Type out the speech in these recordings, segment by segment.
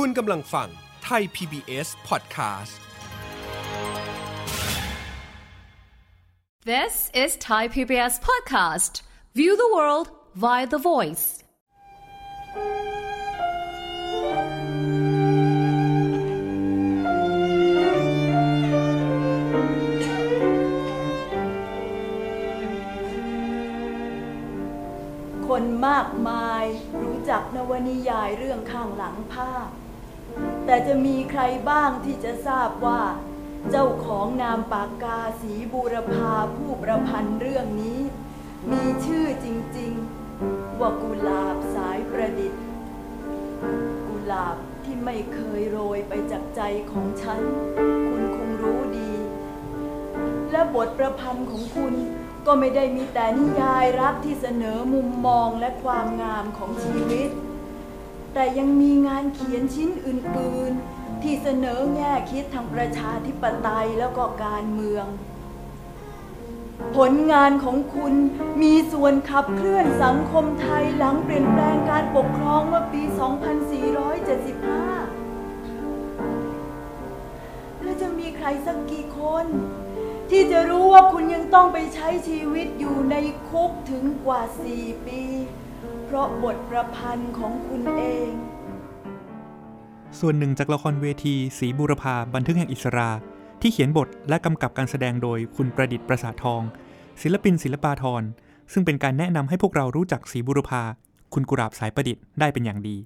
คุณกำลังฟังไทย PBS Podcast This is Thai PBS Podcast. View the world via the voice. คนมากมายรู้จักนวนิยายเรื่องข้างหลังภาพ แต่จะมีใครบ้างที่จะทราบว่า เจ้าของนามปากกาสีบูรพาผู้ประพันธ์เรื่องนี้ มีชื่อจริงๆ ว่ากุลาบสายประดิษฐ์ กุลาบที่ไม่เคยโรยไปจากใจของฉัน คุณคงรู้ดี และบทประพันธ์ของคุณก็ไม่ได้มีแต่นิยายรักที่เสนอมุมมองและความงามของชีวิต แต่ยังมีงานเขียนชิ้นอื่นๆ ที่เสนอแง่คิดทางประชาธิปไตยแล้วก็การเมือง ผลงานของคุณมีส่วนขับเคลื่อนสังคมไทยหลังเปลี่ยนแปลงการปกครองเมื่อปี 2475 และจะมีใครสักกี่คน ที่จะรู้ว่าคุณยังต้องไปใช้ชีวิตอยู่ในคุกถึงกว่า 4 ปี เพราะบทประพันธ์ของคุณเอง ส่วนหนึ่งจากละครเวทีสีบุรพาบันทึกแห่งอิสรา ที่เขียนบทและกำกับการแสดงโดยคุณประดิษฐ์ประสาททอง ศิลปินศิลปาธรซึ่งเป็นการแนะนำให้พวกเรารู้จักสีบุรพาคุณกุราบสายประดิษฐ์ได้เป็นอย่างดี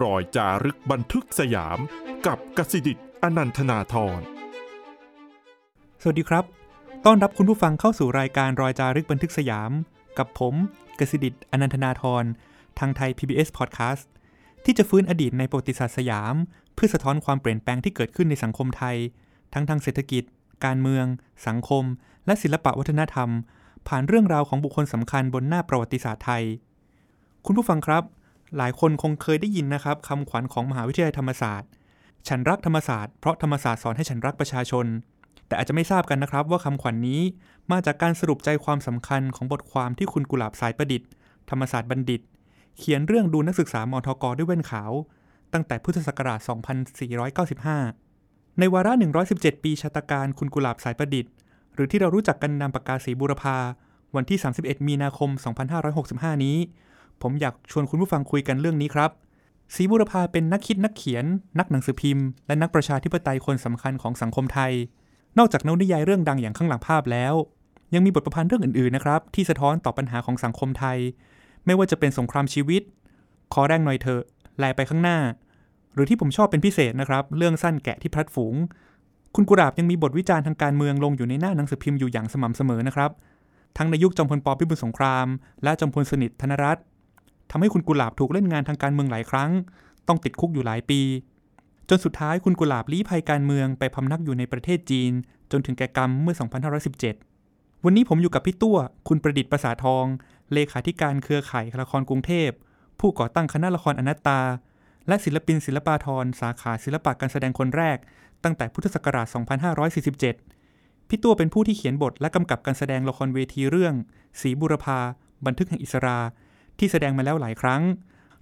รอยจารึกบันทึกสยามกับกสิดิตอนันทนาธรสวัสดีครับ ต้อนรับคุณผู้ฟังเข้าสู่รายการรอยจารึกบันทึกสยาม กับผมกสิดิตอนันทนาธรทางไทย PBS Podcast ที่จะฟื้นอดีตในประวัติศาสตร์สยาม เพื่อสะท้อนความเปลี่ยนแปลงที่เกิดขึ้นในสังคมไทย ทั้งทางเศรษฐกิจ การเมือง สังคม และศิลปะวัฒนธรรม ผ่านเรื่องราวของบุคคลสำคัญบนหน้าประวัติศาสตร์ไทย คุณผู้ฟังครับ หลายคนคงเคยได้ยินนะครับคำขวัญของมหาวิทยาลัยธรรมศาสตร์ ฉันรักธรรมศาสตร์เพราะธรรมศาสตร์สอนให้ฉันรักประชาชน แต่อาจจะไม่ทราบกันนะครับว่าคำขวัญนนี้ มาจากการสรุปใจความสำคัญของบทความที่คุณกุหลาบสายประดิษฐ์ ธรรมศาสตร์บัณฑิต เขียนเรื่องดูนักศึกษามอทกด้วยแว่นขาว ตั้งแต่พุทธศักราช 2495 ในวาระ 117 ปีชาตการคุณกุหลาบสายประดิษฐ์ หรือที่เรารู้จักกันนามปากกาสีบุรพาวันที่ 31 มีนาคม 2565 นี้ ผมอยากชวนคุณผู้ฟังคุยกันเรื่องนี้ครับศรีบุรพาเป็นนักคิดนักเขียน นักหนังสือพิมพ์ และนักประชาธิปไตยคนสำคัญของสังคมไทย นอกจากนวนิยายเรื่องดังอย่างข้างหลังภาพแล้ว ยังมีบทประพันธ์เรื่องอื่นๆนะครับ ที่สะท้อนต่อปัญหาของสังคมไทย ไม่ว่าจะเป็นสงครามชีวิต ขอแรงหน่อยเถอะแลไปข้างหน้า หรือที่ผมชอบเป็นพิเศษนะครับ เรื่องสั้นแกะที่พลัดฝูง คุณกุราบยังมีบทวิจารณ์ทางการเมืองลงอยู่ในหน้าหนังสือพิมพ์อยู่อย่างสม่ำเสมอนะครับ ทั้งในยุคจอมพลปพิบูลสงคราม และจอมพลสนิทธนรัตน์ทำให้คุณกุหลาบถูกเล่นงานทางการเมืองหลายครั้ง ต้องติดคุกอยู่หลายปี จนสุดท้ายคุณกุหลาบลี้ภัยการเมืองไปพำนักอยู่ในประเทศจีน จนถึงแก่กรรมเมื่อ 2517 วันนี้ผมอยู่กับพี่ตัวคุณประดิษฐ์ประสาทอง เลขาธิการเครือข่ายละครกรุงเทพ ผู้ก่อตั้งคณะละครอนัตตา และศิลปินศิลปาธรสาขาศิลปะการแสดงคนแรก ตั้งแต่พุทธศักราช 2547 พี่ตัวเป็นผู้ที่เขียนบทและกำกับการแสดงละครเวทีเรื่อง สีบุรพา บันทึกแห่งอิสรา ที่แสดงมาแล้วหลายครั้ง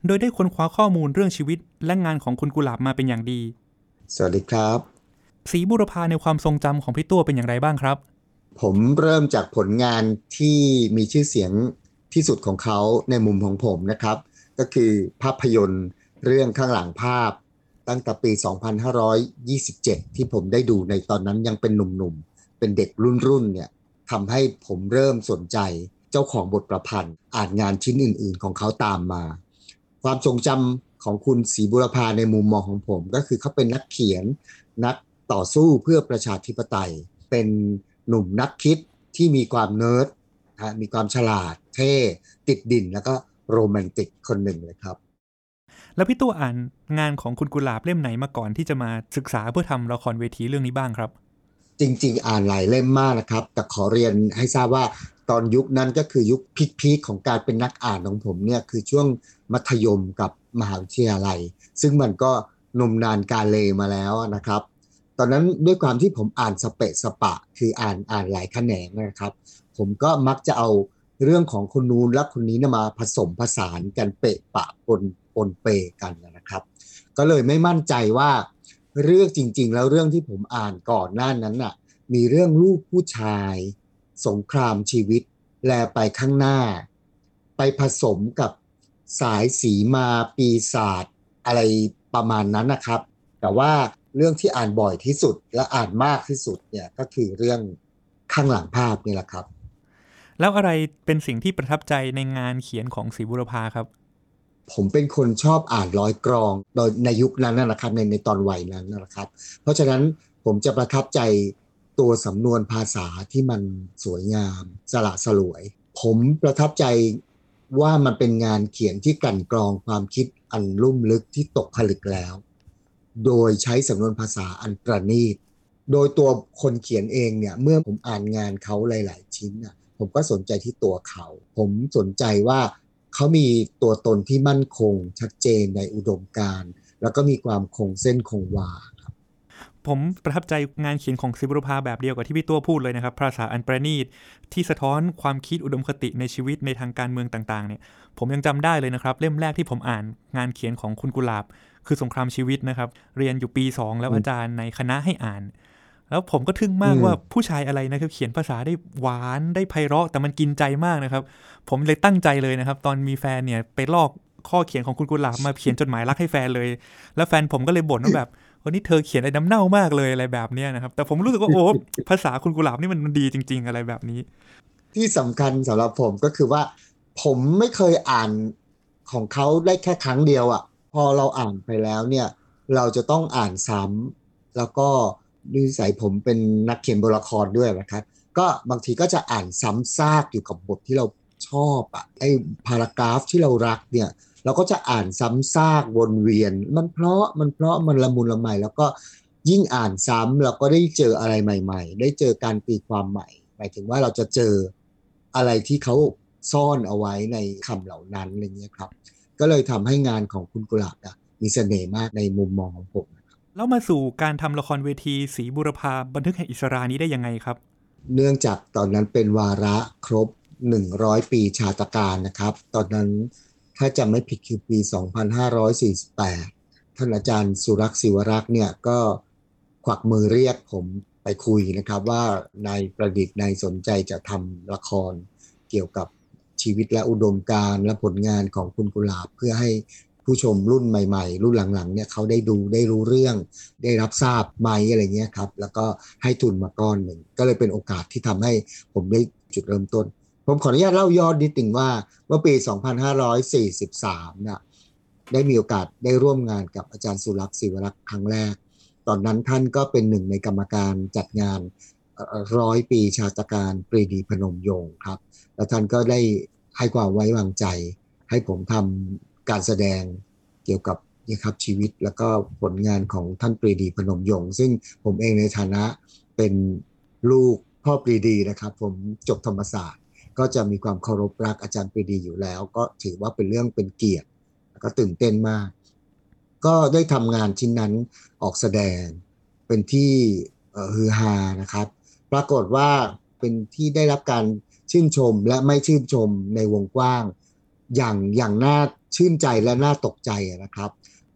โดยได้ค้นคว้าข้อมูลเรื่องชีวิต และงานของคุณกุหลาบมาเป็นอย่างดี สวัสดีครับ สีบุรพาในความทรงจำของพี่ตัวเป็นอย่างไรบ้างครับ ผมเริ่มจากผลงานที่มีชื่อเสียงที่สุดของเขาในมุมของผมนะครับ ก็คือภาพยนตร์เรื่องข้างหลังภาพ ตั้งแต่ปี 2527 ที่ผมได้ดูในตอนนั้นยังเป็นหนุ่มๆ เป็นเด็กรุ่นๆเนี่ยทำให้ผมเริ่มสนใจเจ้าของบทประพันธ์ อ่านงานชิ้นอื่นๆ ของเขาตามมา ความทรงจำของคุณศรีบุรพาในมุมมองของผม ก็คือเขาเป็นนักเขียนนักต่อสู้เพื่อประชาธิปไตย เป็น หนุ่มนักคิดที่มีความเนิร์ดนะมีความฉลาดเท่ติดดินแล้วก็โรแมนติกคนหนึ่งเลยครับ แล้วพี่ตัวอ่านงานของคุณกุหลาบเล่มไหนมาก่อนที่จะมาศึกษาเพื่อทำละครเวทีเรื่องนี้บ้างครับ จริง ๆ อ่านหลายเล่มมากนะครับ แต่ขอเรียนให้ทราบว่าตอนยุคนั้นก็คือยุคพีคๆของการเป็นนักอ่านของผมเนี่ยคือช่วงมัธยมกับมหาวิทยาลัย ซึ่งมันก็นมนานการเลมาแล้วนะครับ ตอนนั้นด้วยความที่ผมอ่านสเปะสปะ คืออ่านอ่านหลายแขนงนะครับ ผมก็มักจะเอาเรื่องของคนนู้นและคนนี้นะมาผสมผสานกันเปะปะปนปนเปกันนะครับนะครับ ก็เลยไม่มั่นใจว่าเรื่องจริง ๆ แล้วเรื่องที่ผมอ่านก่อนหน้านั้นน่ะ มีเรื่องลูกผู้ชาย สงครามชีวิต แลไปข้างหน้า ไปผสมกับสายสีมาปีศาจอะไรประมาณนั้นนะครับ แต่ว่า เรื่องที่อ่านบ่อยที่สุดและอ่านมากที่สุดเนี่ยก็คือเรื่องข้างหลังภาพนี่แหละครับ แล้วอะไรเป็นสิ่งที่ประทับใจในงานเขียนของศรีบุรพาครับ ผมเป็นคนชอบอ่านร้อยกรองโดยในยุคนั้นนะครับในในตอนวัยนั้นนะครับ เพราะฉะนั้นผมจะประทับใจตัวสำนวนภาษาที่มันสวยงาม สละสลวย ผมประทับใจว่ามันเป็นงานเขียนที่กลั่นกรองความคิดอันลุ่มลึกที่ตกผลึกแล้ว โดยใช้สำนวนภาษาอันประณีต โดยตัวคนเขียนเองเนี่ย เมื่อผมอ่านงานเขาหลาย ๆ ชิ้นน่ะผมก็สนใจที่ตัวเขา ผมสนใจว่าเขามีตัวตนที่มั่นคง ชัดเจนในอุดมการณ์แล้วก็มีความคงเส้นคงวาครับ ผมประทับใจงานเขียนของศรีบุรพาแบบเดียวกับที่พี่ตัวพูดเลยนะครับ ภาษาอันประณีตที่สะท้อนความคิดอุดมคติในชีวิตในทางการเมืองต่าง ๆ เนี่ย ผมยังจำได้เลยนะครับ เล่มแรกที่ผมอ่านงานเขียนของคุณกุหลาบ คือสงครามชีวิตนะครับ เรียนอยู่ปี 2 แล้วอาจารย์ในคณะให้อ่าน แล้วผมก็ทึ่งมากอืมว่าผู้ชายอะไรนะครับ เขียนภาษาได้หวานได้ไพเราะแต่มันกินใจมากนะครับ ผมเลยตั้งใจเลยนะครับ ตอนมีแฟนเนี่ยไปลอกข้อเขียนของคุณกุหลาบมาเขียนจดหมายรักให้แฟนเลย แล้วแฟนผมก็เลยบ่นว่าแบบวันนี้เธอเขียนอะไรน้ำเน่ามากเลยอะไรแบบเนี้ยนะครับ แต่ผมรู้สึกว่าโอ้ภาษาคุณกุหลาบนี่มันมันดีจริง ๆ อะไรแบบนี้ ที่สำคัญสำหรับผมก็คือว่า ผมไม่เคยอ่านของเขาได้แค่ครั้งเดียวอะ่ะพ อเราอ่านไปแล้วเนี่ยเราจะต้องอ่านซ้ำแล้วก็นิสัยผมเป็นนักเขียนบทละครด้วยนะครับ ก็บางทีก็จะอ่านซ้ำซากอยู่กับบทที่เราชอบอะไอ้พารากราฟที่เรารักเนี่ยเราก็จะอ่านซ้ำซากวนเวียน มันเพราะมันเพราะมันละมุนละไมแล้วก็ยิ่งอ่านซ้ำเราก็ได้เจออะไรใหม่ ๆ ได้เจอการตีความใหม่ หมายถึงว่าเราจะเจออะไรที่เขาซ่อนเอาไว้ในคำเหล่านั้นอะไรเงี้ยครับ ก็เลยทำให้งานของคุณกุหลาบอะมีเสน่ห์มากในมุมมองของผมแล้วมาสู่การทำละครเวทีสีบุรพาบันทึกแห่งอิสรานี้ได้ยังไงครับ เนื่องจากตอนนั้นเป็นวาระครบ 100 ปีชาตการนะครับ ตอนนั้นถ้าจำไม่ผิดคือปี 2548 ท่านอาจารย์สุรักษ์ศิวรักษ์เนี่ยก็ขวักมือเรียกผมไปคุยนะครับว่านายประดิษฐ์นายสนใจจะทำละครเกี่ยวกับ ชีวิตและอุดมการณ์และผลงานของคุณกุหลาบเพื่อให้ผู้ชมรุ่นใหม่ ๆ รุ่นหลังๆเนี่ยเขาได้ดูได้รู้เรื่อง ได้รับทราบไหมอะไรเงี้ยครับ แล้วก็ให้ทุนมาก้อนหนึ่งก็เลยเป็นโอกาสที่ทำให้ผมได้จุดเริ่มต้น ผมขออนุญาตเล่าย้อนนิดหนึ่งว่าเมื่อปี 2543น่ะได้มีโอกาสได้ร่วมงานกับอาจารย์สุรักษ์ศิวรักษ์ครั้งแรก ตอนนั้นท่านก็เป็นหนึ่งในกรรมการจัดงาน ร้อยปีชาตการปรีดีพนมยงค์ครับ แล้วท่านก็ได้ให้ความไว้วางใจ ให้ผมทำการแสดงเกี่ยวกับนี่ครับชีวิตแล้วก็ผลงานของท่านปรีดีพนมยงค์ซึ่งผมเองในฐานะเป็นลูกพ่อปรีดีนะครับ ผมจบธรรมศาสตร์ ก็จะมีความเคารพรักอาจารย์ปรีดีอยู่แล้ว ก็ถือว่าเป็นเรื่องเป็นเกียรติแล้วก็ตื่นเต้นมาก ก็ได้ทำงานชิ้นนั้นออกแสดงเป็นที่ฮือฮานะครับ ปรากฏว่าเป็นที่ได้รับการชื่นชมและไม่ชื่นชมในวงกว้าง อย่างอย่างน่าชื่นใจและน่าตกใจนะครับ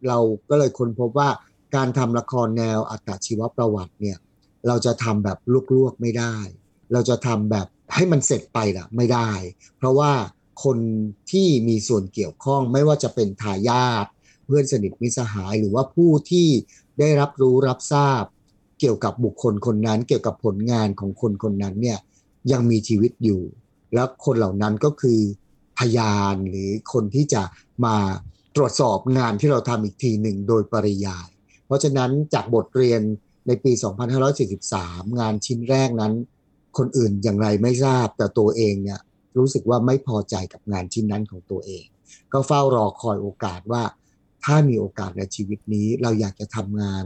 เราก็เลยค้นพบว่าการทำละครแนวอัตชีวประวัติเนี่ยเราจะทำแบบลวกๆไม่ได้ เราจะทำแบบให้มันเสร็จไปละไม่ได้ เพราะว่าคนที่มีส่วนเกี่ยวข้องไม่ว่าจะเป็นทายาทเพื่อนสนิทมิสหายหรือว่าผู้ที่ได้รับรู้รับทราบ เกี่ยวกับบุคคลคนนั้น เกี่ยวกับผลงานของคนคนนั้นเนี่ยยังมีชีวิตอยู่ แล้วคนเหล่านั้นก็คือพยานหรือคนที่จะมาตรวจสอบงานที่เราทำอีกทีหนึ่งโดยปริยาย เพราะฉะนั้นจากบทเรียนในปี 2543 งานชิ้นแรกนั้น คนอื่นอย่างไรไม่ทราบแต่ตัวเองเนี่ยรู้สึกว่าไม่พอใจกับงานชิ้นนั้นของตัวเอง ก็เฝ้ารอคอยโอกาสว่า ถ้ามีโอกาสในชีวิตนี้เราอยากจะทำงาน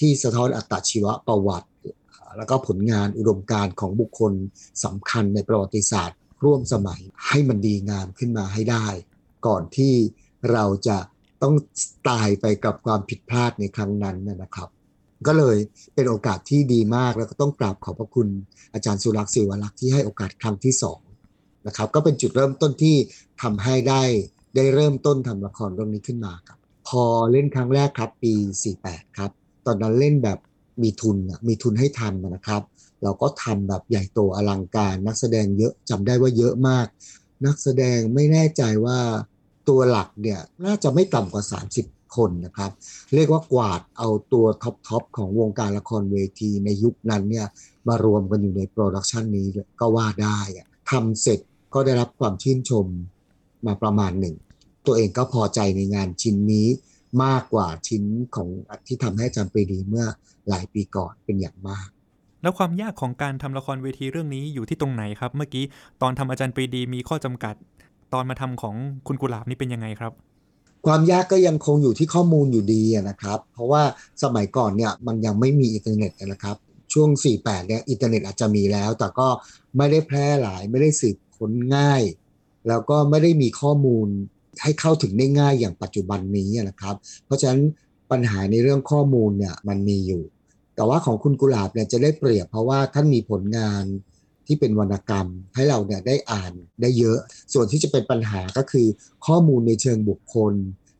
ที่สะท้อนอัตชีวประวัติ แล้วก็ผลงานอุดมการของบุคคลสำคัญในประวัติศาสตร์ ร่วมสมัยให้มันดีงามขึ้นมาให้ได้ ก่อนที่เราจะต้องตายไปกับความผิดพลาดในครั้งนั้นนะครับ ก็เลยเป็นโอกาสที่ดีมากแล้วก็ต้องกราบขอบพระคุณอาจารย์สุรักษ์ศิวรักษ์ที่ให้โอกาสครั้งที่สองนะครับก็เป็นจุดเริ่มต้นที่ทำให้ได้ได้เริ่มต้นทำละครเรื่องนี้ขึ้นมาครับ พอเล่นครั้งแรกครับปี 48 ครับ ตอนนั้นเล่นแบบมีทุนอะมีทุนให้ทำนะครับ เราก็ทำแบบใหญ่โตอลังการ นักแสดงเยอะจำได้ว่าเยอะมาก นักแสดงไม่แน่ใจว่าตัวหลักเนี่ยน่าจะไม่ต่ำกว่า 30 คนนะครับ เรียกว่ากวาดเอาตัว top top ของวงการละครเวทีในยุคนั้นเนี่ยมารวมกันอยู่ใน production นี้ก็ว่าได้อะทำเสร็จก็ได้รับความชื่นชมมาประมาณหนึ่ง ตัวเองก็พอใจในงานชิ้นนี้ มากกว่าชิ้นของที่ทำให้อาจารย์ปรีดีเมื่อหลายปีก่อนเป็นอย่างมาก แล้วความยากของการทำละครเวทีเรื่องนี้อยู่ที่ตรงไหนครับ เมื่อกี้ตอนทำอาจารย์ปรีดีมีข้อจำกัด ตอนมาทำของคุณกุหลาบนี่เป็นยังไงครับ ความยากก็ยังคงอยู่ที่ข้อมูลอยู่ดีอะนะครับ เพราะว่าสมัยก่อนเนี่ยมันยังไม่มีอินเทอร์เน็ตนะครับช่วง 48 เนี่ยอินเทอร์เน็ตอาจจะมีแล้ว แต่ก็ไม่ได้แพร่หลายไม่ได้สืบค้นง่าย แล้วก็ไม่ได้มีข้อมูล ให้เข้าถึงได้ง่ายอย่างปัจจุบันนี้นะครับ เพราะฉะนั้นปัญหาในเรื่องข้อมูลเนี่ยมันมีอยู่ แต่ว่าของคุณกุหลาบเนี่ยจะได้เปรียบเพราะว่าท่านมีผลงานที่เป็นวรรณกรรม ให้เราเนี่ยได้อ่านได้เยอะ ส่วนที่จะเป็นปัญหาก็คือข้อมูลในเชิงบุคคล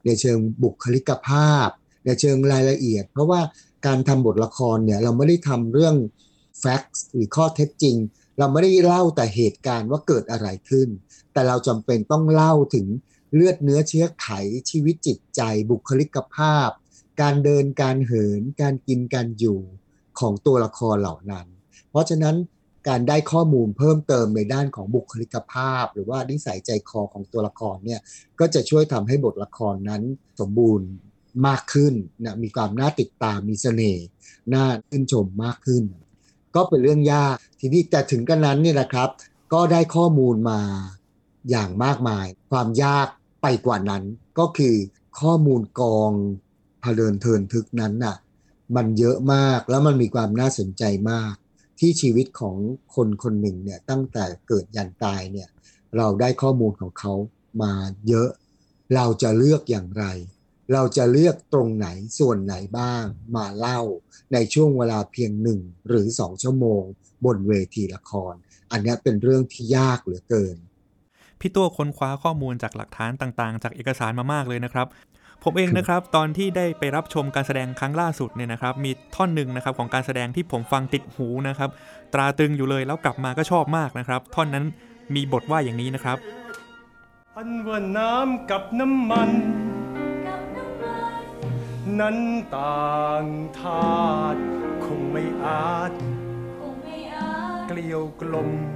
ในเชิงบุคลิกภาพ ในเชิงรายละเอียด เพราะว่าการทำบทละครเนี่ยเราไม่ได้ทำเรื่องแฟกต์หรือข้อเท็จจริง เราไม่ได้เล่าแต่เหตุการณ์ว่าเกิดอะไรขึ้น แต่เราจำเป็นต้องเล่าถึง เลือดเนื้อเชื้อไขชีวิตจิตใจ บุคลิกภาพ การเดินการเหิน การกินการอยู่ของตัวละครเหล่านั้น เพราะฉะนั้นการได้ข้อมูลเพิ่มเติมในด้านของบุคลิกภาพ หรือว่านิสัยใจคอของตัวละครเนี่ยก็จะช่วยทำให้บทละครนั้นสมบูรณ์มากขึ้นนะมีความน่าติดตามมีเสน่ห์น่าชื่นชมมากขึ้น ก็เป็นเรื่องยากทีนี้แต่ถึงกันนั้นเนี่ยนะครับ ก็ได้ข้อมูลมาอย่างมากมาย ความยาก ไปกว่านั้นก็คือข้อมูลกองพเดินเทินทึกนั้นน่ะมันเยอะมากแล้วมันมีความน่าสนใจมาก ที่ชีวิตของคนคนหนึ่งเนี่ยตั้งแต่เกิดยันตายเนี่ยเราได้ข้อมูลของเขามาเยอะ เราจะเลือกอย่างไร เราจะเลือกตรงไหนส่วนไหนบ้าง มาเล่าในช่วงเวลาเพียงหนึ่งหรือสองชั่วโมง บนเวทีละคร อันนี้เป็นเรื่องที่ยากเหลือเกิน พี่ตัวค้นคว้าข้อมูลจากหลักฐานต่างๆ จากเอกสารมามากเลยนะครับ ผมเองนะครับตอนที่ได้ไปรับชมการแสดงครั้งล่าสุดเนี่ยนะครับมีท่อนหนึ่งนะครับของการแสดงที่ผมฟังติดหูนะครับตราตรึงอยู่เลยแล้วกลับมาก็ชอบมากนะครับ ท่อนนั้นมีบทว่าอย่างนี้นะครับอันว่าน้ำกับน้ำมัน นั้นต่างธาตุคงไม่อาจ เกลียวกลมป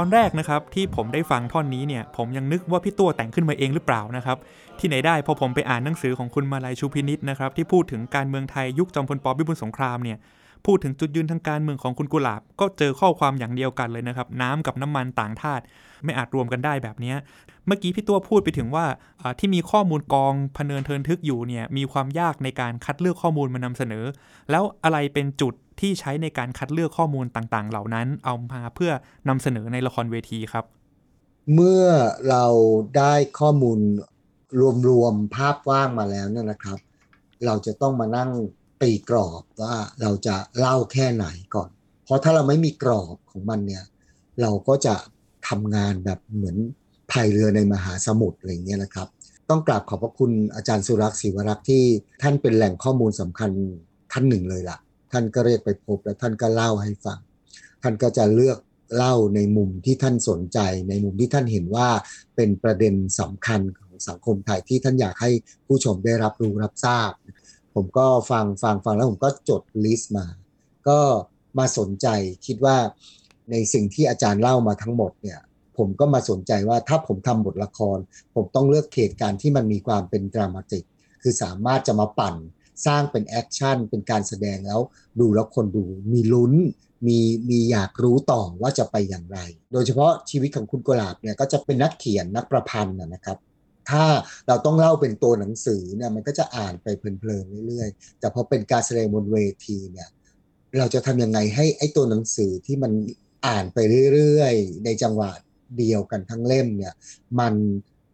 ตอนแรกนะครับที่ผมได้ฟังท่อนนี้เนี่ยผมยังนึกว่าพี่ตัวแต่งขึ้นมาเองหรือเปล่านะครับที่ไหนได้พอผมไปอ่านหนังสือของคุณมาลัยชูพินิษนะครับที่พูดถึงการเมืองไทยยุคจอมพลปพิบูลสงครามเนี่ยพูดถึงจุดยืนทางการเมืองของคุณกุหลาบ ก็เจอข้อความอย่างเดียวกันเลยนะครับ น้ำกับน้ำมันต่างธาตุไม่อาจรวมกันได้แบบนี้ เมื่อกี้พี่ตัวพูดไปถึงว่าที่มีข้อมูลกองพเนินเทินทึกอยู่เนี่ยมีความยากในการคัดเลือกข้อมูลมานำเสนอ แล้วอะไรเป็นจุดที่ใช้ในการคัดเลือกข้อมูลต่างๆ เหล่านั้นเอามาเพื่อนำเสนอในละครเวทีครับ เมื่อเราได้ข้อมูลรวมๆภาพว่างมาแล้วเนี่ยนะครับ เราจะต้องมานั่งตีกรอบว่าเราจะเล่าแค่ไหนก่อน เพราะถ้าเราไม่มีกรอบของมันเนี่ย เราก็จะทำงานแบบเหมือน พายเรือในมหาสมุทรอะไรเงี้ยนะครับ ต้องกราบขอบพระคุณอาจารย์สุรักษ์ศิวรักษ์ที่ท่านเป็นแหล่งข้อมูลสำคัญท่านหนึ่งเลยล่ะ ท่านก็เรียกไปพบแล้วท่านก็เล่าให้ฟัง ท่านก็จะเลือกเล่าในมุมที่ท่านสนใจ ในมุมที่ท่านเห็นว่าเป็นประเด็นสำคัญของสังคมไทยที่ท่านอยากให้ผู้ชมได้รับรู้รับทราบ ผมก็ฟังฟังฟังแล้วผมก็จดลิสต์มา ก็มาสนใจคิดว่าในสิ่งที่อาจารย์เล่ามาทั้งหมดเนี่ย ผมก็มาสนใจว่าถ้าผมทำบทละคร ผมต้องเลือกเหตุการณ์ที่มันมีความเป็น dramatic คือสามารถจะมาปั่น สร้างเป็น action เป็นการแสดงแล้ว ดูแล้วคนดูมีลุ้น มีมีอยากรู้ต่อว่าจะไปอย่างไร โดยเฉพาะชีวิตของคุณกุหลาบเนี่ยก็จะเป็นนักเขียนนักประพันธ์นะครับถ้าเราต้องเล่าเป็นตัวหนังสือเนี่ยมันก็จะอ่านไปเพลินๆเรื่อยๆ แต่พอเป็นการแสดงบนเวทีเนี่ยเราจะทำยังไงให้ไอ้ตัวหนังสือที่มันอ่านไปเรื่อยๆ ในจังหวะ เดียวกันทั้งเล่มเนี่ยมัน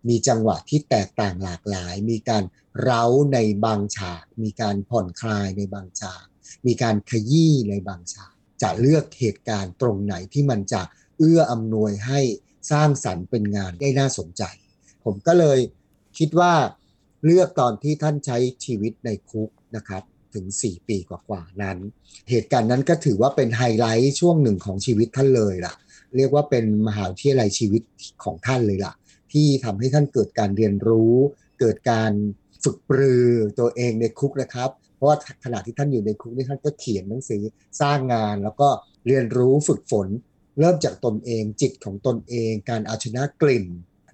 มีจังหวะที่แตกต่างหลากหลาย มีการเร้าในบางฉาก มีการผ่อนคลายในบางฉาก มีการขยี้ในบางฉาก จะเลือกเหตุการณ์ตรงไหนที่มันจะเอื้ออำนวยให้สร้างสรรค์เป็นงานได้น่าสนใจ ผมก็เลยคิดว่าเลือกตอนที่ท่านใช้ชีวิตในคุกนะครับถึง 4 ปีกว่าๆนั้น เหตุการณ์นั้นก็ถือว่าเป็นไฮไลท์ช่วงหนึ่งของชีวิตท่านเลยล่ะ เรียกว่าเป็นมหาวิทยาลัยชีวิตของท่านเลยล่ะ ที่ทำให้ท่านเกิดการเรียนรู้ เกิดการฝึกปรือตัวเองในคุกนะครับ เพราะว่าขณะที่ท่านอยู่ในคุกนี่ท่านก็เขียนหนังสือสร้างงาน แล้วก็เรียนรู้ฝึกฝน เริ่มจากตนเองจิตของตนเอง การเอาชนะกลิ่น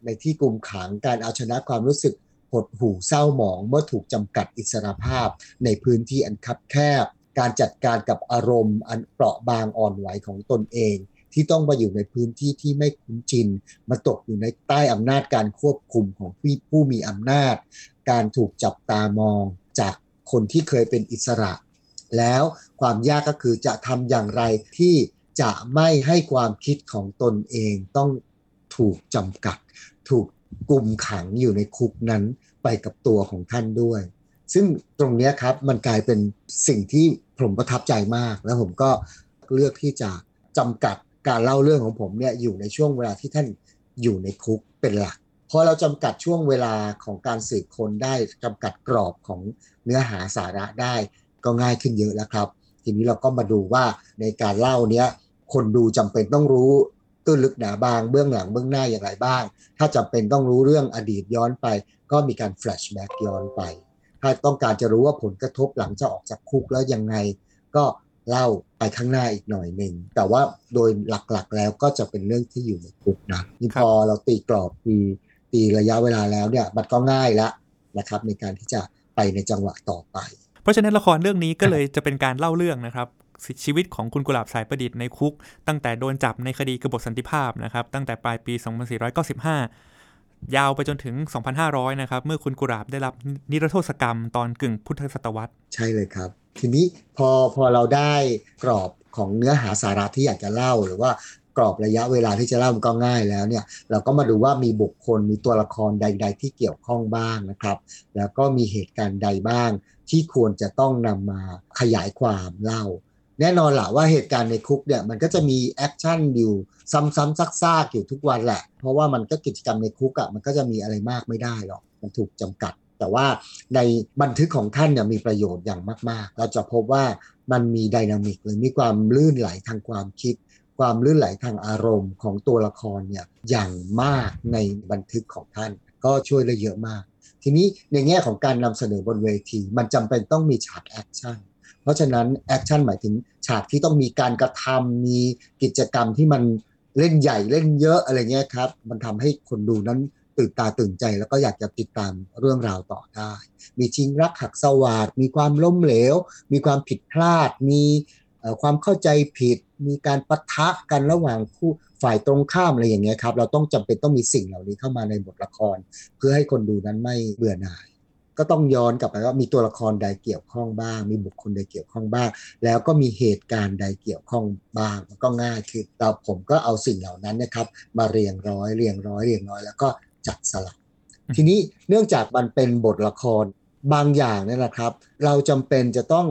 ในที่กลุ่มขังการเอาชนะความรู้สึกหดหู่เศร้าหมอง เมื่อถูกจำกัดอิสรภาพ ในพื้นที่อันคับแคบ การจัดการกับอารมณ์อันเปราะบางอ่อนไหวของตนเอง ที่ต้องมาอยู่ในพื้นที่ที่ไม่คุ้นชิน มาตกอยู่ในใต้อำนาจการควบคุมของผู้ผู้มีอำนาจ การถูกจับตามองจากคนที่เคยเป็นอิสระ แล้วความยากก็คือจะทำอย่างไรที่จะไม่ให้ความคิดของตนเองต้องถูกจำกัด ถูกกลุ่มขังอยู่ในคุกนั้นไปกับตัวของท่านด้วย ซึ่งตรงนี้ครับมันกลายเป็นสิ่งที่ผมประทับใจมาก แล้วผมก็เลือกที่จะจำกัด การเล่าเรื่องของผมเนี่ยอยู่ในช่วงเวลาที่ท่านอยู่ในคุกเป็นหลัก เพอเราจำกัดช่วงเวลาของการสืบค้นได้จำกัดกรอบของเนื้อหาสาระได้ก็ง่ายขึ้นเยอะแล้วครับ ทีนี้เราก็มาดูว่าในการเล่าเนี้ยคนดูจำเป็นต้องรู้ตื้นลึกหนาบางเบื้องหลังเบื้องหน้าอย่างไรบ้าง ถ้าจำเป็นต้องรู้เรื่องอดีตย้อนไป ก็มีการแฟลชแบ็กย้อนไป ถ้าต้องการจะรู้ว่าผลกระทบหลังจะออกจากคุกแล้วยังไง ก็เล่า ไปข้างหน้าอีกหน่อยหนึ่ง แต่ว่าโดยหลักๆแล้วก็จะเป็นเรื่องที่อยู่ในคุกนะนี่พอเราตีกรอบตีตีระยะเวลาแล้วเนี่ยมันก็ง่ายละนะครับในการที่จะไปในจังหวะต่อไป เพราะฉะนั้นละครเรื่องนี้ก็เลยจะเป็นการเล่าเรื่องนะครับชีวิตของคุณกุหลาบสายประดิษฐ์ในคุก ตั้งแต่โดนจับในคดีกบฏสันติภาพนะครับตั้งแต่ปลายปี 2495 ยาวไปจนถึง 2,500 นะครับ เมื่อคุณกุหลาบได้รับนิรโทษกรรมตอนกึ่งพุทธศตวรรษ ใช่เลยครับ ทีนี้พอพอเราได้กรอบของเนื้อหาสาระที่อยากจะเล่าหรือว่ากรอบระยะเวลาที่จะเล่ามันก็ง่ายแล้วเนี่ยเราก็มาดูว่ามีบุคคลมีตัวละครใด ๆ ที่เกี่ยวข้องบ้างนะครับ แล้วก็มีเหตุการณ์ใดบ้าง ที่ควรจะต้องนำมาขยายความเล่า แน่นอนแหละว่าเหตุการณ์ในคุกเนี่ยมันก็จะมี action อยู่ซ้ำๆซากๆอยู่ทุกวันแหละ เพราะว่ามันก็กิจกรรมในคุกอะ่ะมันก็จะมีอะไรมากไม่ได้หรอกมันถูกจำกัด แต่ว่าในบันทึกของท่านเนี่ยมีประโยชน์อย่างมาก ๆ เราจะพบว่ามันมี dynamic หรือมีความลื่นไหลทางความคิด ความลื่นไหลทางอารมณ์ของตัวละครเนี่ยอย่างมากในบันทึกของท่าน ก็ช่วยได้เยอะมาก ทีนี้ในแง่ของการนำเสนอบนเวที มันจำเป็นต้องมีฉาก action เพราะฉะนั้น action หมายถึงฉากที่ต้องมีการกระทำมีกิจกรรมที่มันเล่นใหญ่เล่นเยอะอะไรเงี้ยครับ มันทำให้คนดูนั้น ตื่นตาตื่นใจ แล้วก็อยากจะติดตามเรื่องราวต่อได้ มีชิงรักหักสวาดมีความล้มเหลว มีความผิดพลาด มีความเข้าใจผิด มีการปะทะกันระหว่างผู้ฝ่ายตรงข้ามอะไรอย่างเงี้ยครับ เราต้องจำเป็นต้องมีสิ่งเหล่านี้เข้ามาในบทละคร เพื่อให้คนดูนั้นไม่เบื่อหน่าย ก็ต้องย้อนกลับไปว่ามีตัวละครใดเกี่ยวข้องบ้าง มีบุคคลใดเกี่ยวข้องบ้าง แล้วก็มีเหตุการณ์ใดเกี่ยวข้องบ้างก็ง่ายคือเราผมก็เอาสิ่งเหล่านั้นนะครับ มาเรียงร้อยเรียงร้อยเรียงร้อย แล้วก็ จัดสลับทีนี้เนื่องจากมันเป็นบทละครบางอย่างเนี่ยนะครับ เราจำเป็นจะต้อง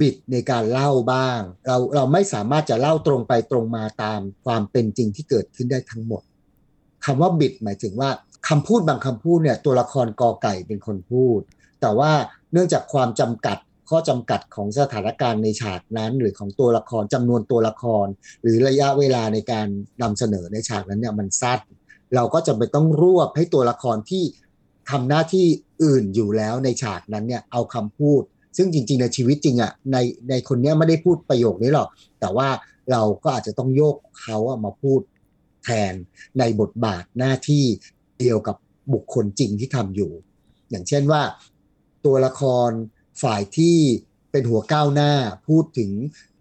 บิดในการเล่าบ้าง เราเราไม่สามารถจะเล่าตรงไปตรงมาตามความเป็นจริงที่เกิดขึ้นได้ทั้งหมดคำว่าบิดหมายถึงว่าคำพูดบางคำพูดเนี่ยตัวละครกอไก่เป็นคนพูด แต่ว่าเนื่องจากความจำกัดข้อจำกัดของสถานการณ์ในฉากนั้น หรือของตัวละครจำนวนตัวละคร หรือระยะเวลาในการนำเสนอในฉากนั้นเนี่ยมันสั้น เราก็จะไปต้องรวบให้ตัวละครที่ทำหน้าที่อื่นอยู่แล้วในฉากนั้นเนี่ยเอาคำพูด ซึ่งจริง ๆ ในชีวิตจริงอะ่ะในในคนนี้ไม่ได้พูดประโยคนี้หรอก แต่ว่าเราก็อาจจะต้องโยกเขาอะมาพูดแทนในบทบาทหน้าที่เดียวกับบุคคลจริงที่ทำอยู่ อย่างเช่นว่า ตัวละครฝ่ายที่เป็นหัวก้าวหน้าพูดถึง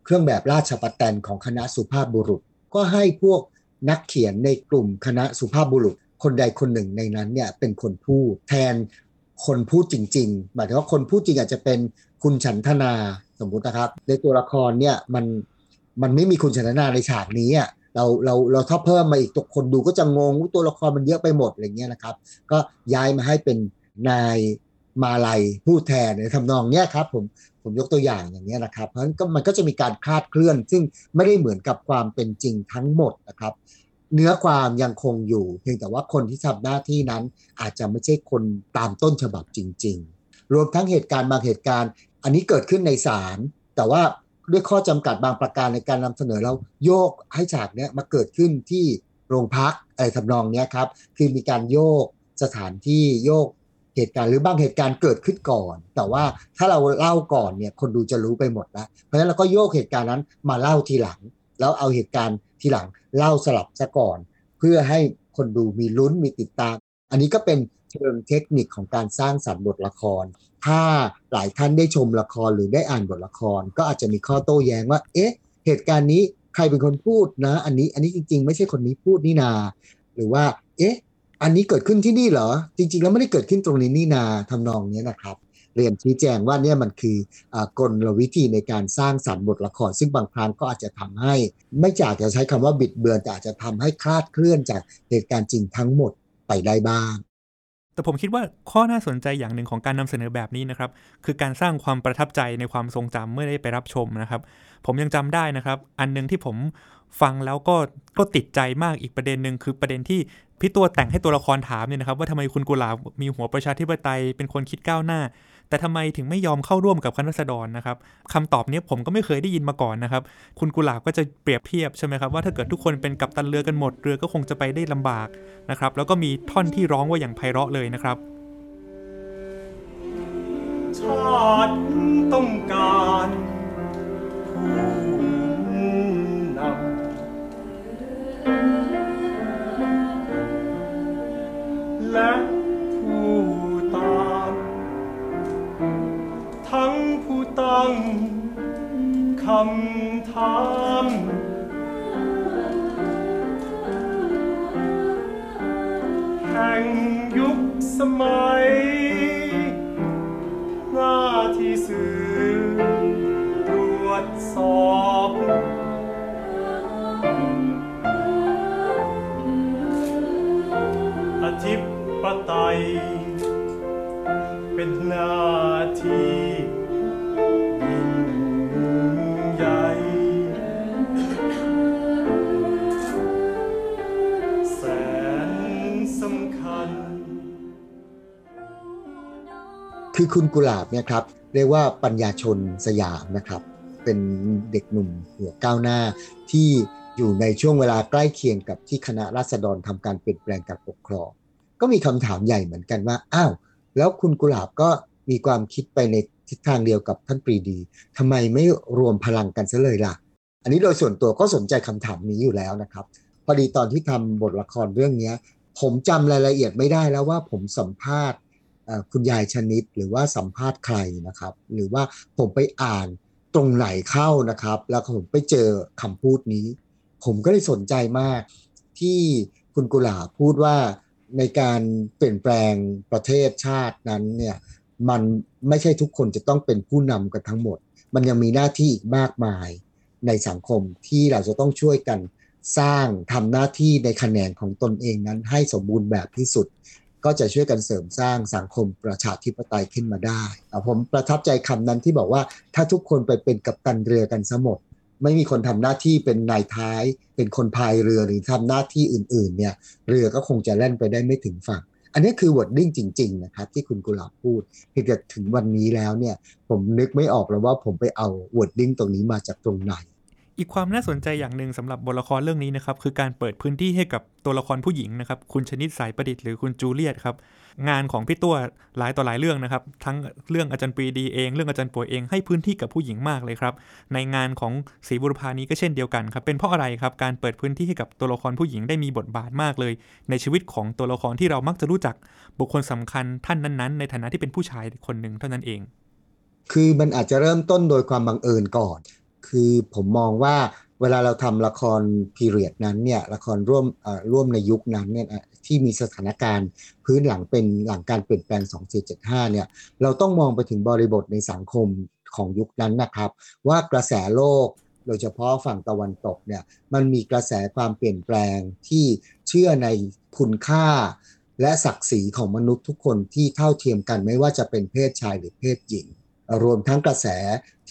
เครื่องแบบราชประแตนของคณะสุภาพบุรุษ ก็ให้พวก นักเขียนในกลุ่มคณะสุภาพบุรุษ คนใดคนหนึ่งในนั้นเนี่ยเป็นคนพูดแทนคนพูดจริง ๆ หมายถึงว่าคนพูดจริงอาจจะเป็นคุณฉันทนาสมมุตินะครับในตัวละครเนี่ยมันมันไม่มีคุณฉันทนาในฉากนี้อะเราเราเราถ้าเพิ่มมาอีกตัวคนดูก็จะงงตัวละครมันเยอะไปหมดอะไรเงี้ยนะครับ ก็ย้ายมาให้เป็นนาย มาลัยผู้แทนในทำนองเนี้ยครับผมผมยกตัวอย่างอย่างนี้นะครับ เพราะฉะนั้นก็มันก็จะมีการคลาดเคลื่อน ซึ่งไม่ได้เหมือนกับความเป็นจริงทั้งหมดนะครับ เนื้อความยังคงอยู่ เพียงแต่ว่าคนที่ทำหน้าที่นั้นอาจจะไม่ใช่คนตามต้นฉบับจริง ๆ รวมทั้งเหตุการณ์บางเหตุการณ์ อันนี้เกิดขึ้นในศาลแต่ว่าด้วยข้อจำกัดบางประการในการนำเสนอเราโยกให้ฉากเนี้ยมาเกิดขึ้นที่โรงพักอะไรทำนองเนี้ยครับ คือมีการโยกสถานที่โยก เหตุการณ์หรือบางเหตุการณ์เกิดขึ้นก่อน แต่ว่าถ้าเราเล่าก่อนเนี่ยคนดูจะรู้ไปหมดแล้วเพราะฉะนั้นเราก็โยกเหตุการณ์นั้นมาเล่าทีหลัง แล้วเอาเหตุการณ์ทีหลังเล่าสลับซะก่อน เพื่อให้คนดูมีลุ้นมีติดตาม อันนี้ก็เป็นเชิงเทคนิคของการสร้างสรรค์บทละคร ถ้าหลายท่านได้ชมละครหรือได้อ่านบทละคร ก็อาจจะมีข้อโต้แย้งว่า เอ๊ะ เหตุการณ์นี้ใครเป็นคนพูดนะ อันนี้อันนี้จริง ๆ ไม่ใช่คนนี้พูดนี่นา หรือว่า เอ๊ะ อันนี้เกิดขึ้นที่นี่เหรอ จริง ๆ แล้วไม่ได้เกิดขึ้นตรงนี้นี่นาทำนองนี้นะครับ เรียนชี้แจงว่าเนี่ยมันคืออกลวิธีในการสร้างสรรค์บทละคร ซึ่งบางครั้งก็อาจจะทำให้ ไม่จากจะใช้คำว่าบิดเบือนแต่อาจจะทำให้คลาดเคลื่อนจากเหตุการณ์จริงทั้งหมดไปได้บ้าง แต่ผมคิดว่าข้อน่าสนใจอย่างหนึ่งของการนำเสนอแบบนี้นะครับ คือการสร้างความประทับใจในความทรงจำเมื่อได้ไปรับชมนะครับ ผมยังจำได้นะครับ อันนึงที่ผมฟังแล้วก็ก็ติดใจมากอีกประเด็นหนึ่งคือประเด็นที่พี่ตัวแต่งให้ตัวละครถามเนี่ยนะครับ ว่าทำไมคุณกุหลาบมีหัวประชาธิปไตยเป็นคนคิดก้าวหน้า แต่ทำไมถึงไม่ยอมเข้าร่วมกับคณะรัษฎรนะครับคำตอบนี้ผมก็ไม่เคยได้ยินมาก่อนนะครับ คุณกุหลาบก็จะเปรียบเทียบใช่ไหมครับว่าถ้าเกิดทุกคนเป็นกัปตันเรือกันหมดเรือก็คงจะไปได้ลำบากนะครับแล้วก็มีท่อนที่ร้องว่าอย่างไพเราะเลยนะครับชาติต้องการผู้นำและ ผู้ตั้งคำถ คือคุณกุหลาบเนี่ยครับเรียกว่าปัญญาชนสยามนะครับ เป็นเด็กหนุ่มหัวก้าวหน้าที่อยู่ในช่วงเวลาใกล้เคียงกับที่คณะราษฎรทำการเปลี่ยนแปลงการปกครอง ก็มีคำถามใหญ่เหมือนกันว่าอ้าวแล้วคุณกุหลาบก็มีความคิดไปในทิศทางเดียวกับท่านปรีดีทำไมไม่รวมพลังกันซะเลยล่ะ อันนี้โดยส่วนตัวก็สนใจคำถามนี้อยู่แล้วนะครับ พอดีตอนที่ทำบทละครเรื่องนี้ผมจำรายละเอียดไม่ได้แล้วว่าผมสัมภาษณ์ คุณยายชนิดหรือว่าสัมภาษณ์ใครนะครับ หรือว่าผมไปอ่านตรงไหนเข้านะครับ แล้วผมไปเจอคำพูดนี้ ผมก็เลยสนใจมาก ที่คุณกุหลาพูดว่าในการเปลี่ยนแปลงประเทศชาตินั้นเนี่ยมันไม่ใช่ทุกคนจะต้องเป็นผู้นำกันทั้งหมด มันยังมีหน้าที่อีกมากมายในสังคมที่เราจะต้องช่วยกันสร้างทำหน้าที่ในแขนงของตนเองนั้นให้สมบูรณ์แบบที่สุด ก็จะช่วยกันเสริมสร้างสังคมประชาธิปไตยขึ้นมาได้ผมประทับใจคำนั้นที่บอกว่าถ้าทุกคนไปเป็นกัปตันเรือกันซะหมดไม่มีคนทำหน้าที่เป็นนายท้าย เป็นคนพายเรือหรือทำหน้าที่อื่น ๆ เนี่ย เรือก็คงจะแล่นไปได้ไม่ถึงฝั่ง อันนี้คือ wording จริง ๆ นะครับ ที่คุณกุหลาบพูดเพียงแต่ถึงวันนี้แล้วเนี่ย ผมนึกไม่ออกแล้วว่าผมไปเอา wording ตรงนี้มาจากตรงไหน อีกความน่าสนใจอย่างหนึ่งสำหรับบทละครเรื่องนี้นะครับคือการเปิดพื้นที่ให้กับตัวละครผู้หญิงนะครับคุณชนิดสายประดิษฐ์หรือคุณจูเลียตครับงานของพี่ตั้วหลายต่อหลายเรื่องนะครับ ทั้งเรื่องอาจารย์ปรีดีเอง เรื่องอาจารย์ป๋วยเองให้พื้นที่กับผู้หญิงมากเลยครับ ในงานของศรีบูรพานี้ก็เช่นเดียวกันครับเป็นเพราะอะไรครับการเปิดพื้นที่ให้กับตัวละครผู้หญิงได้มีบทบาทมากเลย ในชีวิตของตัวละครที่เรามักจะรู้จักบุคคลสำคัญท่านนั้นๆ ในฐานะที่เป็นผู้ชายคนหนึ่งเท่านั้นเอง คือมันอาจจะเริ่มต้นโดยความบังเอิญก่อน คือผมมองว่าเวลาเราทำละครพีเรียดนั้นเนี่ยละครร่วมร่วมในยุคนั้นเนี่ยที่มีสถานการณ์พื้นหลังเป็นหลังการเปลี่ยนแปลง 2475 เนี่ยเราต้องมองไปถึงบริบทในสังคมของยุคนั้นนะครับ ว่ากระแสโลกโดยเฉพาะฝั่งตะวันตกเนี่ยมันมีกระแสความเปลี่ยนแปลงที่เชื่อในคุณค่า และศักดิ์ศรีของมนุษย์ทุกคนที่เท่าเทียมกันไม่ว่าจะเป็นเพศชายหรือเพศหญิง รวมทั้งกระแส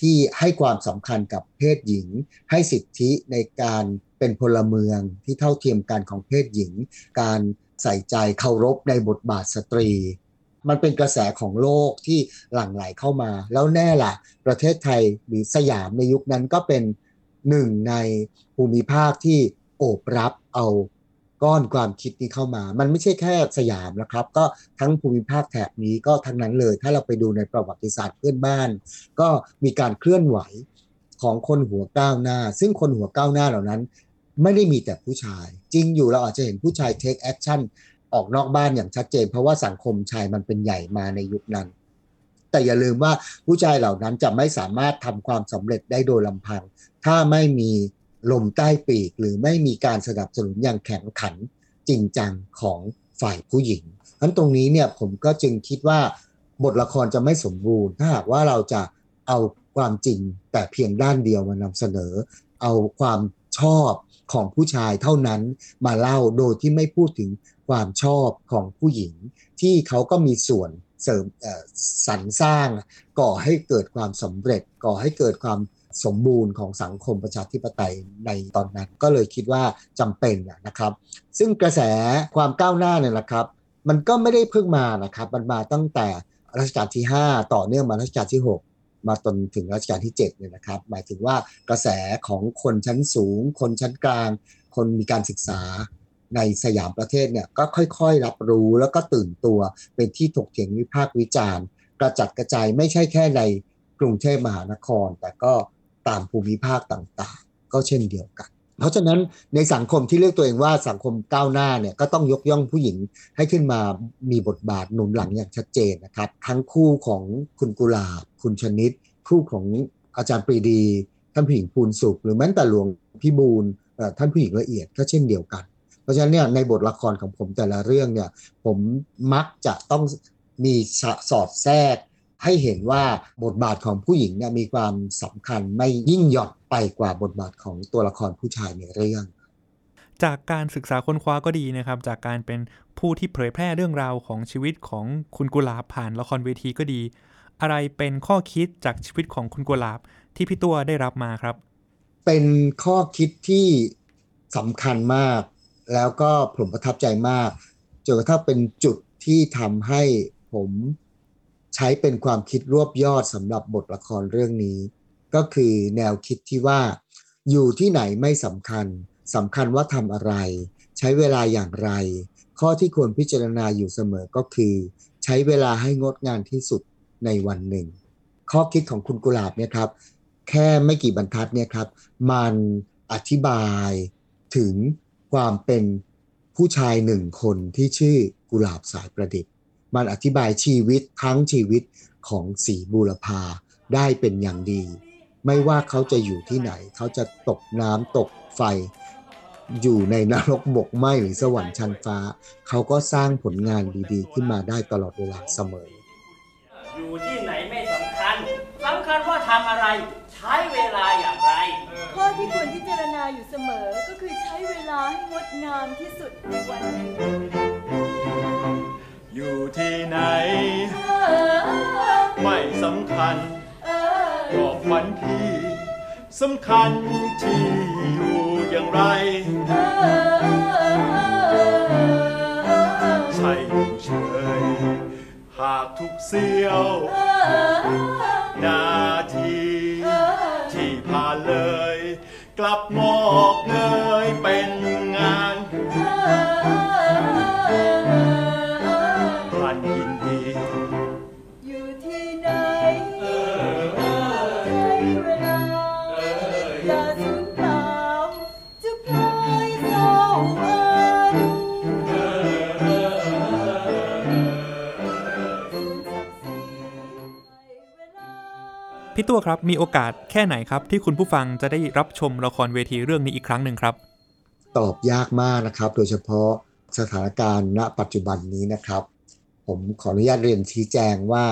ที่ให้ความสำคัญกับเพศหญิง ให้สิทธิในการเป็นพลเมืองที่เท่าเทียมกันของเพศหญิง การใส่ใจเคารพในบทบาทสตรี มันเป็นกระแสของโลกที่หลั่งไหลเข้ามา แล้วแน่ละประเทศไทยหรือสยามในยุคนั้นก็เป็นหนึ่งในภูมิภาคที่โอบรับเอา ก้อนความคิดนี้เข้ามา มันไม่ใช่แค่สยามนะครับ ก็ทั้งภูมิภาคแถบนี้ก็ทั้งนั้นเลย ถ้าเราไปดูในประวัติศาสตร์เพื่อนบ้าน ก็มีการเคลื่อนไหวของคนหัวก้าวหน้า ซึ่งคนหัวก้าวหน้าเหล่านั้น ไม่ได้มีแต่ผู้ชาย จริงอยู่เราอาจจะเห็นผู้ชาย take action ออกนอกบ้านอย่างชัดเจน เพราะว่าสังคมชายมันเป็นใหญ่มาในยุคนั้น แต่อย่าลืมว่าผู้ชายเหล่านั้นจะไม่สามารถทำความสำเร็จได้โดยลำพัง ถ้าไม่มี ลมใต้ปีก หรือไม่มีการสนับสนุนอย่างแข็งขันจริงจังของฝ่ายผู้หญิงเพราะตรงนี้เนี่ยผมก็จึงคิดว่าบทละครจะไม่สมบูรณ์ ถ้าหากว่าเราจะเอาความจริงแต่เพียงด้านเดียวมานำเสนอ เอาความชอบของผู้ชายเท่านั้นมาเล่าโดยที่ไม่พูดถึงความชอบของผู้หญิง ที่เขาก็มีส่วนเสริมสรรสร้าง ก่อให้เกิดความสำเร็จ ก่อให้เกิดความ สมบูรณ์ของสังคมประชาธิปไตยในตอนนั้น ก็เลยคิดว่าจำเป็นนะครับ ซึ่งกระแสความก้าวหน้าเนี่ยนะครับ มันก็ไม่ได้เพิ่งมานะครับ มันมาตั้งแต่รัชกาลที่ 5 ต่อเนื่องมารัชกาลที่ 6มาจนถึงรัชกาลที่7เนี่ยนะครับ หมายถึงว่ากระแสของคนชั้นสูง คนชั้นกลาง คนมีการศึกษาในสยามประเทศเนี่ยก็ค่อยๆ รับรู้แล้วก็ตื่นตัวเป็นที่ถกเถียงวิพากษ์วิจารณ์ กระจัดกระจายไม่ใช่แค่ในกรุงเทพมหานคร แต่ก็ ตามภูมิภาคต่างๆ ก็เช่นเดียวกัน เพราะฉะนั้นในสังคมที่เรียกตัวเองว่าสังคมก้าวหน้าเนี่ยก็ต้องยกย่องผู้หญิงให้ขึ้นมามีบทบาทหนุนหลังอย่างชัดเจนนะครับ ทั้งคู่ของคุณกุลาบคุณชนิด คู่ของอาจารย์ปรีดี ท่านผู้หญิงภูนสุข หรือแม้แต่หลวงพี่บูลท่านผู้หญิงละเอียดก็เช่นเดียวกัน เพราะฉะนั้นเนี่ยในบทละครของผมแต่ละเรื่องเนี่ยผมมักจะต้องมีสอดแทรก ให้เห็นว่าบทบาทของผู้หญิงเนี่ยมีความสำคัญไม่ยิ่งหย่อนไปกว่าบทบาทของตัวละครผู้ชายในเรื่อง จากการศึกษาค้นคว้าก็ดีนะครับ จากการเป็นผู้ที่เผยแพร่เรื่องราวของชีวิตของคุณกุลาบผ่านละครเวทีก็ดี อะไรเป็นข้อคิดจากชีวิตของคุณกุลาบที่พี่ตัวได้รับมาครับ เป็นข้อคิดที่สำคัญมาก แล้วก็ผมประทับใจมากจนกระทั่งเป็นจุดที่ทำให้ผม ใช้เป็นความคิดรวบยอดสำหรับบทละครเรื่องนี้ ก็คือแนวคิดที่ว่า อยู่ที่ไหนไม่สำคัญสำคัญว่าทำอะไร ใช้เวลาอย่างไร ข้อที่ควรพิจารณาอยู่เสมอก็คือ ใช้เวลาให้งดงานที่สุดในวันหนึ่ง ข้อคิดของคุณกุหลาบเนี่ยครับแค่ไม่กี่บรรทัดเนี่ยครับ มันอธิบายถึงความเป็นผู้ชายหนึ่งคนที่ชื่อกุหลาบสายประดิษฐ์ มันอธิบายชีวิตทั้งชีวิตของสีบูรพาได้เป็นอย่างดี ไม่ว่าเขาจะอยู่ที่ไหน เขาจะตกน้ำตกไฟ อยู่ในนรกบกไหมหรือสวรรค์ชั้นฟ้า เขาก็สร้างผลงานดีๆ ขึ้นมาได้ตลอดเวลาเสมอ อยู่ที่ไหนไม่สำคัญสำคัญว่าทำอะไร ใช้เวลาอย่างไร ข้อที่ควรพิจารณาอยู่เสมอก็คือใช้เวลาให้งดงามที่สุดในวันหนึ่ง อยู่ที่ไหน ไม่สำคัญก็ฝันพี่สำคัญที่อยู่อย่างไร ใช่อยู่เฉย หากทุกเสี้ยว นาทีที่ผ่านเลย กลับมอกเงยเป็นงาน พี่ตัวครับมีโอกาสแค่ไหนครับ ที่คุณผู้ฟังจะได้รับชมละครเวทีเรื่องนี้อีกครั้งหนึ่งครับ ตอบยากมากนะครับ โดยเฉพาะสถานการณ์ณปัจจุบันนี้นะครับ ผมขออนุญาตเรียนชี้แจงว่า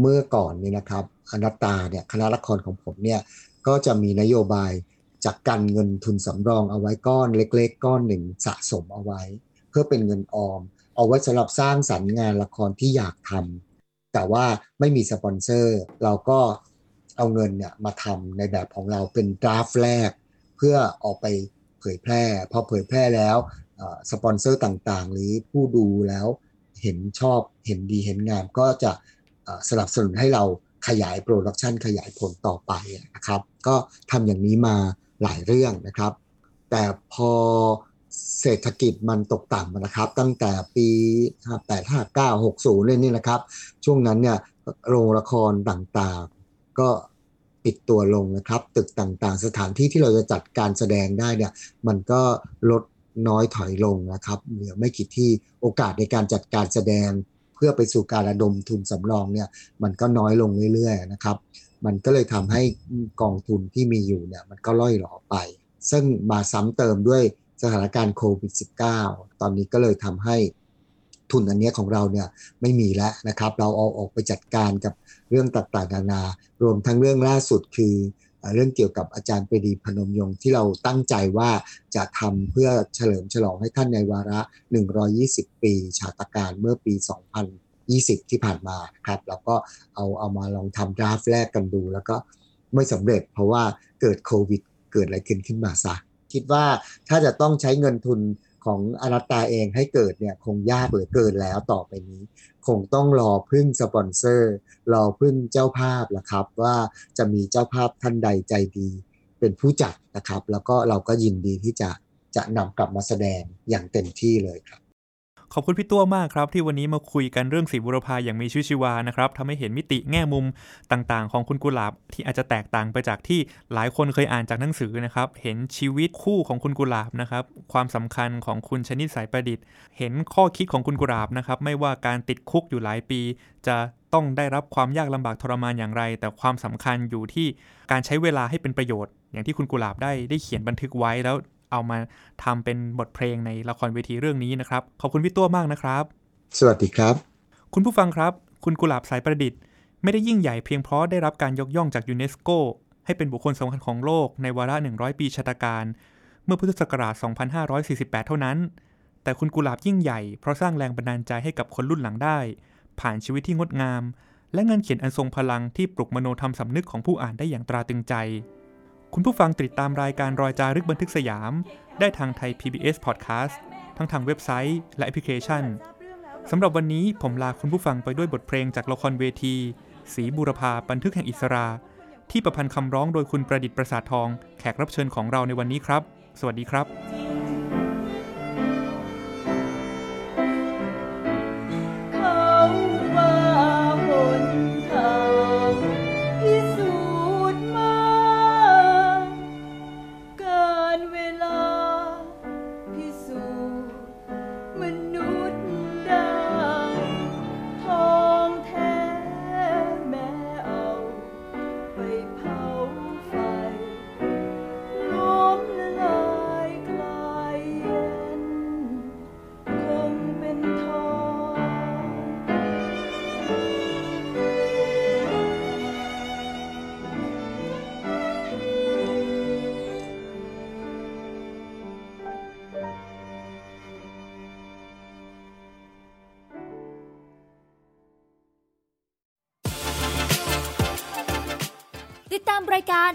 เมื่อก่อนนี้นะครับอนัตตาเนี่ยคณะละครของผมเนี่ยก็จะมีนโยบายจากการเงินทุนสำรองเอาไว้ก้อนเล็ก ๆ ก้อนหนึ่งสะสมเอาไว้ เพื่อเป็นเงินออม เอาไว้สำหรับสร้างสรรค์งานละครที่อยากทแต่ว่าไม่มีสปอนเซอร์ เราก็ เอาเงินเนี่ยมาทำในแบบของเราเป็น draft แรก เพื่อออกไปเผยแพร่ พอเผยแพร่แล้วสปอนเซอร์ต่างๆ หรือผู้ดูแล้วเห็นชอบเห็นดีเห็นงามก็จะสนับสนุนให้เราขยาย production ขยายผลต่อไปนะครับ ก็ทำอย่างนี้มาหลายเรื่องนะครับ แต่พอเศรษฐกิจมันตกต่ำนะครับ ตั้งแต่ปี 58 59 60 เลยนี่นะครับ ช่วงนั้นเนี่ยโรงละครต่างๆ ก็ปิดตัวลงนะครับ ตึกต่างๆ สถานที่ที่เราจะจัดการแสดงได้เนี่ยมันก็ลดน้อยถอยลงนะครับเหลือไม่กี่ที่โอกาสในการจัดการแสดงเพื่อไปสู่การระดมทุนสำรองเนี่ยมันก็น้อยลงเรื่อยๆนะครับ มันก็เลยทำให้กองทุนที่มีอยู่เนี่ยมันก็ล่อยหลอไป ซึ่งมาซ้ำเติมด้วยสถานการณ์โควิด -19 ตอนนี้ก็เลยทำให้ ทุนอันนี้ของเราเนี่ยไม่มีแล้วนะครับ เราเอาออกไปจัดการกับเรื่องต่างๆนานารวมทั้งเรื่องล่าสุดคือเรื่องเกี่ยวกับอาจารย์ปรีดีพนมยงค์ที่เราตั้งใจว่าจะทำเพื่อเฉลิมฉลองให้ท่านในวาระ 120 ปีชาตการเมื่อปี 2020 ที่ผ่านมาครับแล้วก็เอาเอามาลองทำดราฟแรกกันดู แล้วก็ไม่สำเร็จเพราะว่าเกิดโควิด เกิดอะไรขึ้นขึ้นมาซะคิดว่าถ้าจะต้องใช้เงินทุน ของอนัตตาเองให้เกิดเนี่ยคงยากเหลือเกินแล้วต่อไปนี้ คงต้องรอพึ่งสปอนเซอร์รอพึ่งเจ้าภาพละครับ ว่าจะมีเจ้าภาพท่านใดใจดีเป็นผู้จัดนะครับ แล้วก็เราก็ยินดีที่จะจะนำกลับมาแสดงอย่างเต็มที่เลยครับ ขอบคุณพี่ตัวมากครับ ที่วันนี้มาคุยกันเรื่องสีบุรพาอย่างมีชีวิตชีวานะครับทำให้เห็นมิติแง่มุมต่างๆ ของคุณกุหลาบ ที่อาจจะแตกต่างไปจากที่หลายคนเคยอ่านจากหนังสือนะครับเห็นชีวิตคู่ของคุณกุหลาบนะครับความสำคัญของคุณชนิดสายประดิษฐ์ เห็นข้อคิดของคุณกุหลาบนะครับไม่ว่าการติดคุกอยู่หลายปี จะต้องได้รับความยากลำบากทรมานอย่างไร แต่ความสำคัญอยู่ที่การใช้เวลาให้เป็นประโยชน์ อย่างที่คุณกุหลาบได้ได้เขียนบันทึกไว้แล้ว เอามาทำเป็นบทเพลงในละครเวทีเรื่องนี้นะครับ ขอบคุณพี่ตัวมากนะครับ สวัสดีครับ คุณผู้ฟังครับ คุณกุหลาบสายประดิษฐ์ ไม่ได้ยิ่งใหญ่เพียงเพราะได้รับการยกย่องจากยูเนสโกให้เป็นบุคคลสำคัญของโลกในวาระ 100 ปีชาตการ เมื่อพุทธศักราช 2548 เท่านั้น แต่คุณกุหลาบยิ่งใหญ่เพราะสร้างแรงบันดาลใจให้กับคนรุ่นหลังได้ ผ่านชีวิตที่งดงาม และงานเขียนอันทรงพลังที่ปลุกมโนธรรมสำนึกของผู้อ่านได้อย่างตราตึงใจ คุณผู้ฟังติดตามรายการรอยจารึกบันทึกสยาม ได้ทางไทย PBS Podcast ทั้งทางเว็บไซต์และแอปพลิเคชันสำหรับวันนี้ผมลาคุณผู้ฟังไปด้วยบทเพลงจากละครเวที สีบุรพาบันทึกแห่งอิสรา ที่ประพันธ์คำร้องโดยคุณประดิษฐ์ประสาททอง แขกรับเชิญของเราในวันนี้ครับ สวัสดีครับ